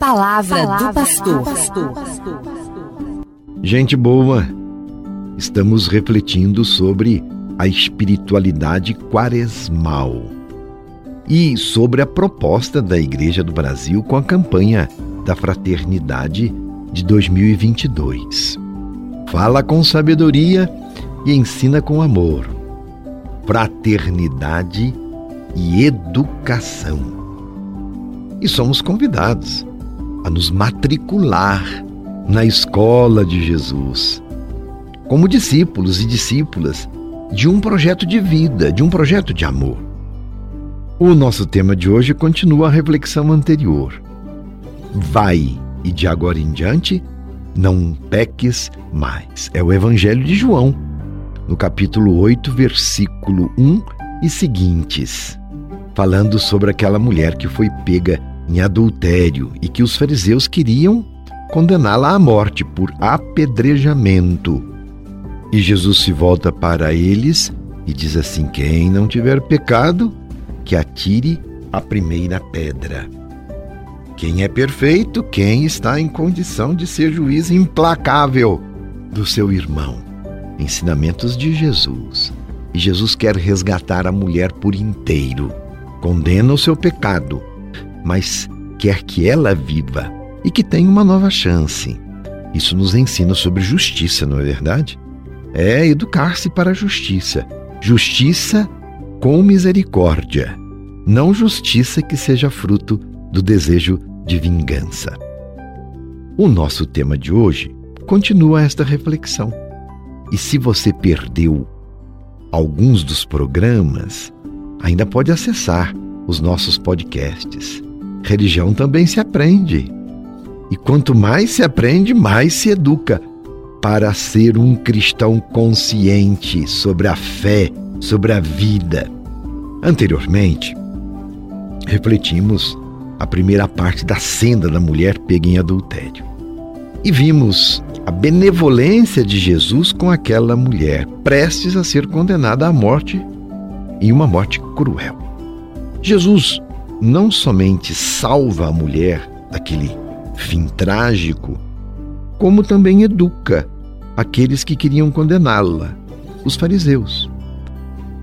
palavra, palavra do pastor. Gente boa, estamos refletindo sobre a espiritualidade quaresmal e sobre a proposta da Igreja do Brasil com a campanha da Fraternidade de 2022. Fala com sabedoria e ensina com amor. Fraternidade e educação. E somos convidados nos matricular na escola de Jesus, como discípulos e discípulas de um projeto de vida, de um projeto de amor. O nosso tema de hoje continua a reflexão anterior. Vai e de agora em diante não peques mais. É o Evangelho de João, no capítulo 8, versículo 1 e seguintes, falando sobre aquela mulher que foi pega em adultério e que os fariseus queriam condená-la à morte por apedrejamento. E Jesus se volta para eles e diz assim: Quem não tiver pecado, que atire a primeira pedra. Quem é perfeito, quem está em condição de ser juiz implacável do seu irmão. Ensinamentos de Jesus. E Jesus quer resgatar a mulher por inteiro. Condena o seu pecado, mas quer que ela viva e que tenha uma nova chance. Isso nos ensina sobre justiça, não é verdade? É educar-se para a justiça. Justiça com misericórdia, não justiça que seja fruto do desejo de vingança. O nosso tema de hoje continua esta reflexão. E se você perdeu alguns dos programas, ainda pode acessar os nossos podcasts. Religião também se aprende. E quanto mais se aprende, mais se educa para ser um cristão consciente sobre a fé, sobre a vida. Anteriormente, refletimos a primeira parte da senda da mulher pega em adultério. E vimos a benevolência de Jesus com aquela mulher, prestes a ser condenada à morte e uma morte cruel. Jesus não somente salva a mulher daquele fim trágico, como também educa aqueles que queriam condená-la, os fariseus,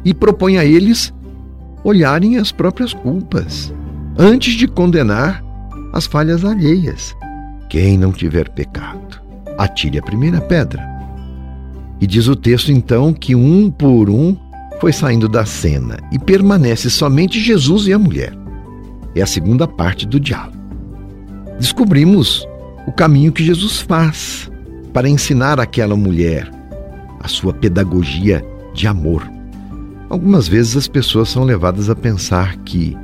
e propõe a eles olharem as próprias culpas antes de condenar as falhas alheias. Quem não tiver pecado, atire a primeira pedra. E diz o texto então que um por um foi saindo da cena e permanece somente Jesus e a mulher. É a segunda parte do diálogo. Descobrimos o caminho que Jesus faz para ensinar aquela mulher a sua pedagogia de amor. Algumas vezes as pessoas são levadas a pensar que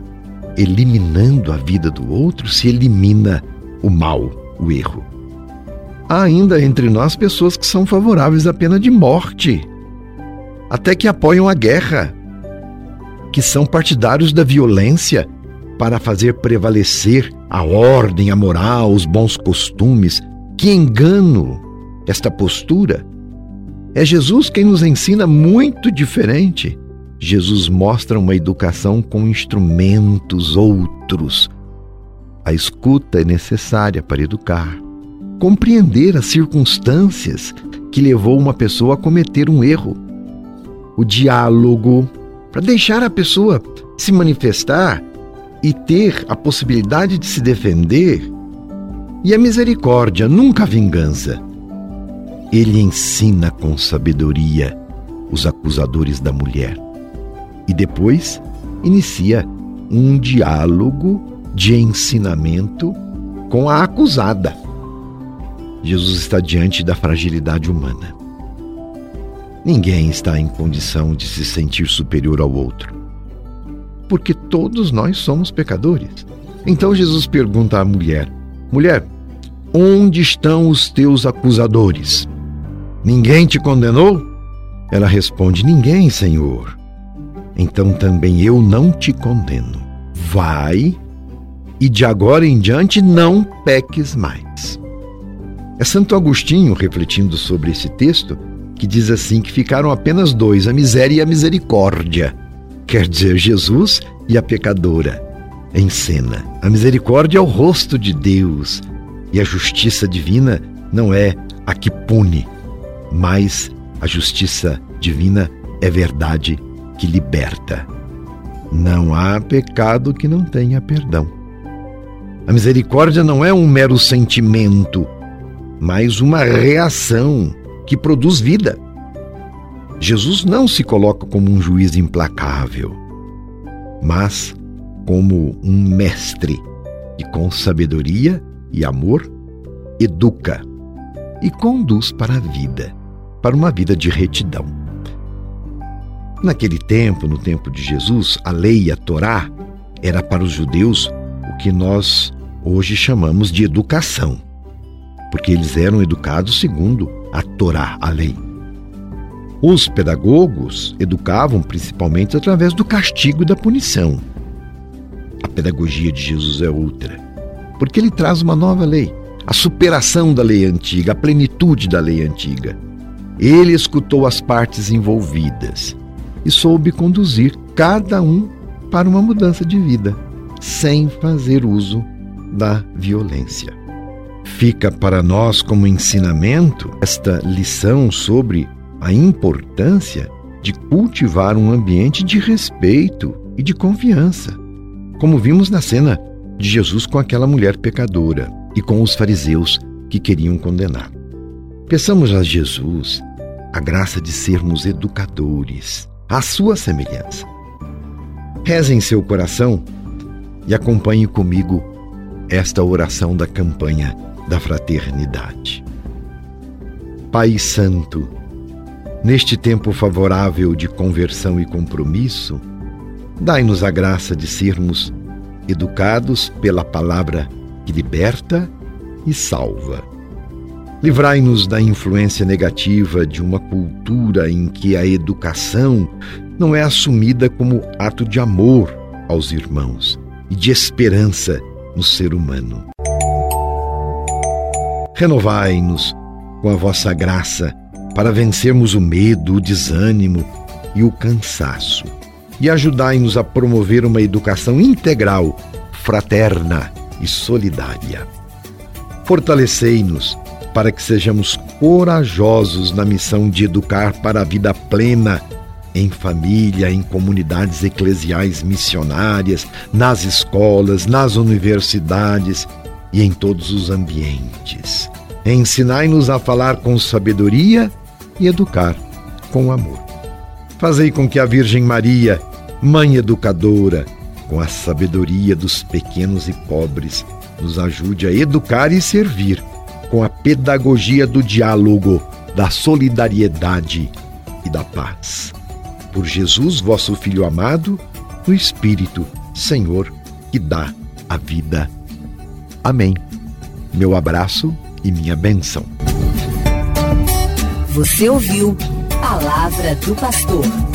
eliminando a vida do outro, se elimina o mal, o erro. Há ainda entre nós pessoas que são favoráveis à pena de morte, até que apoiam a guerra, que são partidários da violência para fazer prevalecer a ordem, a moral, os bons costumes. Que engano esta postura! É Jesus quem nos ensina muito diferente. Jesus mostra uma educação com instrumentos outros. A escuta é necessária para educar. Compreender as circunstâncias que levou uma pessoa a cometer um erro. O diálogo, para deixar a pessoa se manifestar e ter a possibilidade de se defender. E a misericórdia, nunca a vingança. Ele ensina com sabedoria os acusadores da mulher e depois inicia um diálogo de ensinamento com a acusada. Jesus está diante da fragilidade humana. Ninguém está em condição de se sentir superior ao outro, porque todos nós somos pecadores. Então Jesus pergunta à mulher: Mulher, onde estão os teus acusadores? Ninguém te condenou? Ela responde: Ninguém, Senhor então também eu não te condeno. Vai e de agora em diante não peques mais. É Santo Agostinho, refletindo sobre esse texto, que diz assim que ficaram apenas dois, a miséria e a misericórdia, quer dizer, Jesus e a pecadora. em cena. A misericórdia é o rosto de Deus e a justiça divina não é a que pune, mas a justiça divina é verdade que liberta. Não há pecado que não tenha perdão. A misericórdia não é um mero sentimento, mas uma reação que produz vida. Jesus não se coloca como um juiz implacável, mas como um mestre que, com sabedoria e amor, educa e conduz para a vida, para uma vida de retidão. Naquele tempo, no tempo de Jesus, a lei, a Torá, era para os judeus o que nós hoje chamamos de educação, porque eles eram educados segundo a Torá, a lei. Os pedagogos educavam principalmente através do castigo e da punição. A pedagogia de Jesus é outra, porque ele traz uma nova lei, a superação da lei antiga, a plenitude da lei antiga. Ele escutou as partes envolvidas e soube conduzir cada um para uma mudança de vida, sem fazer uso da violência. Fica para nós como ensinamento esta lição sobre a importância de cultivar um ambiente de respeito e de confiança, como vimos na cena de Jesus com aquela mulher pecadora e com os fariseus que queriam condenar. Peçamos a Jesus a graça de sermos educadores, à sua semelhança. Reze em seu coração e acompanhe comigo esta oração da campanha da fraternidade. Pai Santo, Neste tempo favorável de conversão e compromisso, dai-nos a graça de sermos educados pela palavra que liberta e salva. Livrai-nos da influência negativa de uma cultura em que a educação não é assumida como ato de amor aos irmãos e de esperança no ser humano. Renovai-nos com a vossa graça para vencermos o medo, o desânimo e o cansaço. E ajudai-nos a promover uma educação integral, fraterna e solidária. Fortalecei-nos para que sejamos corajosos na missão de educar para a vida plena em família, em comunidades eclesiais missionárias, nas escolas, nas universidades e em todos os ambientes. Ensinai-nos a falar com sabedoria e educar com amor. Fazei com que a Virgem Maria, Mãe Educadora, com a sabedoria dos pequenos e pobres, nos ajude a educar e servir com a pedagogia do diálogo, da solidariedade e da paz. Por Jesus, vosso Filho amado, no Espírito, Senhor, que dá a vida. Amém. Meu abraço e minha benção. Você ouviu Palavra do Pastor.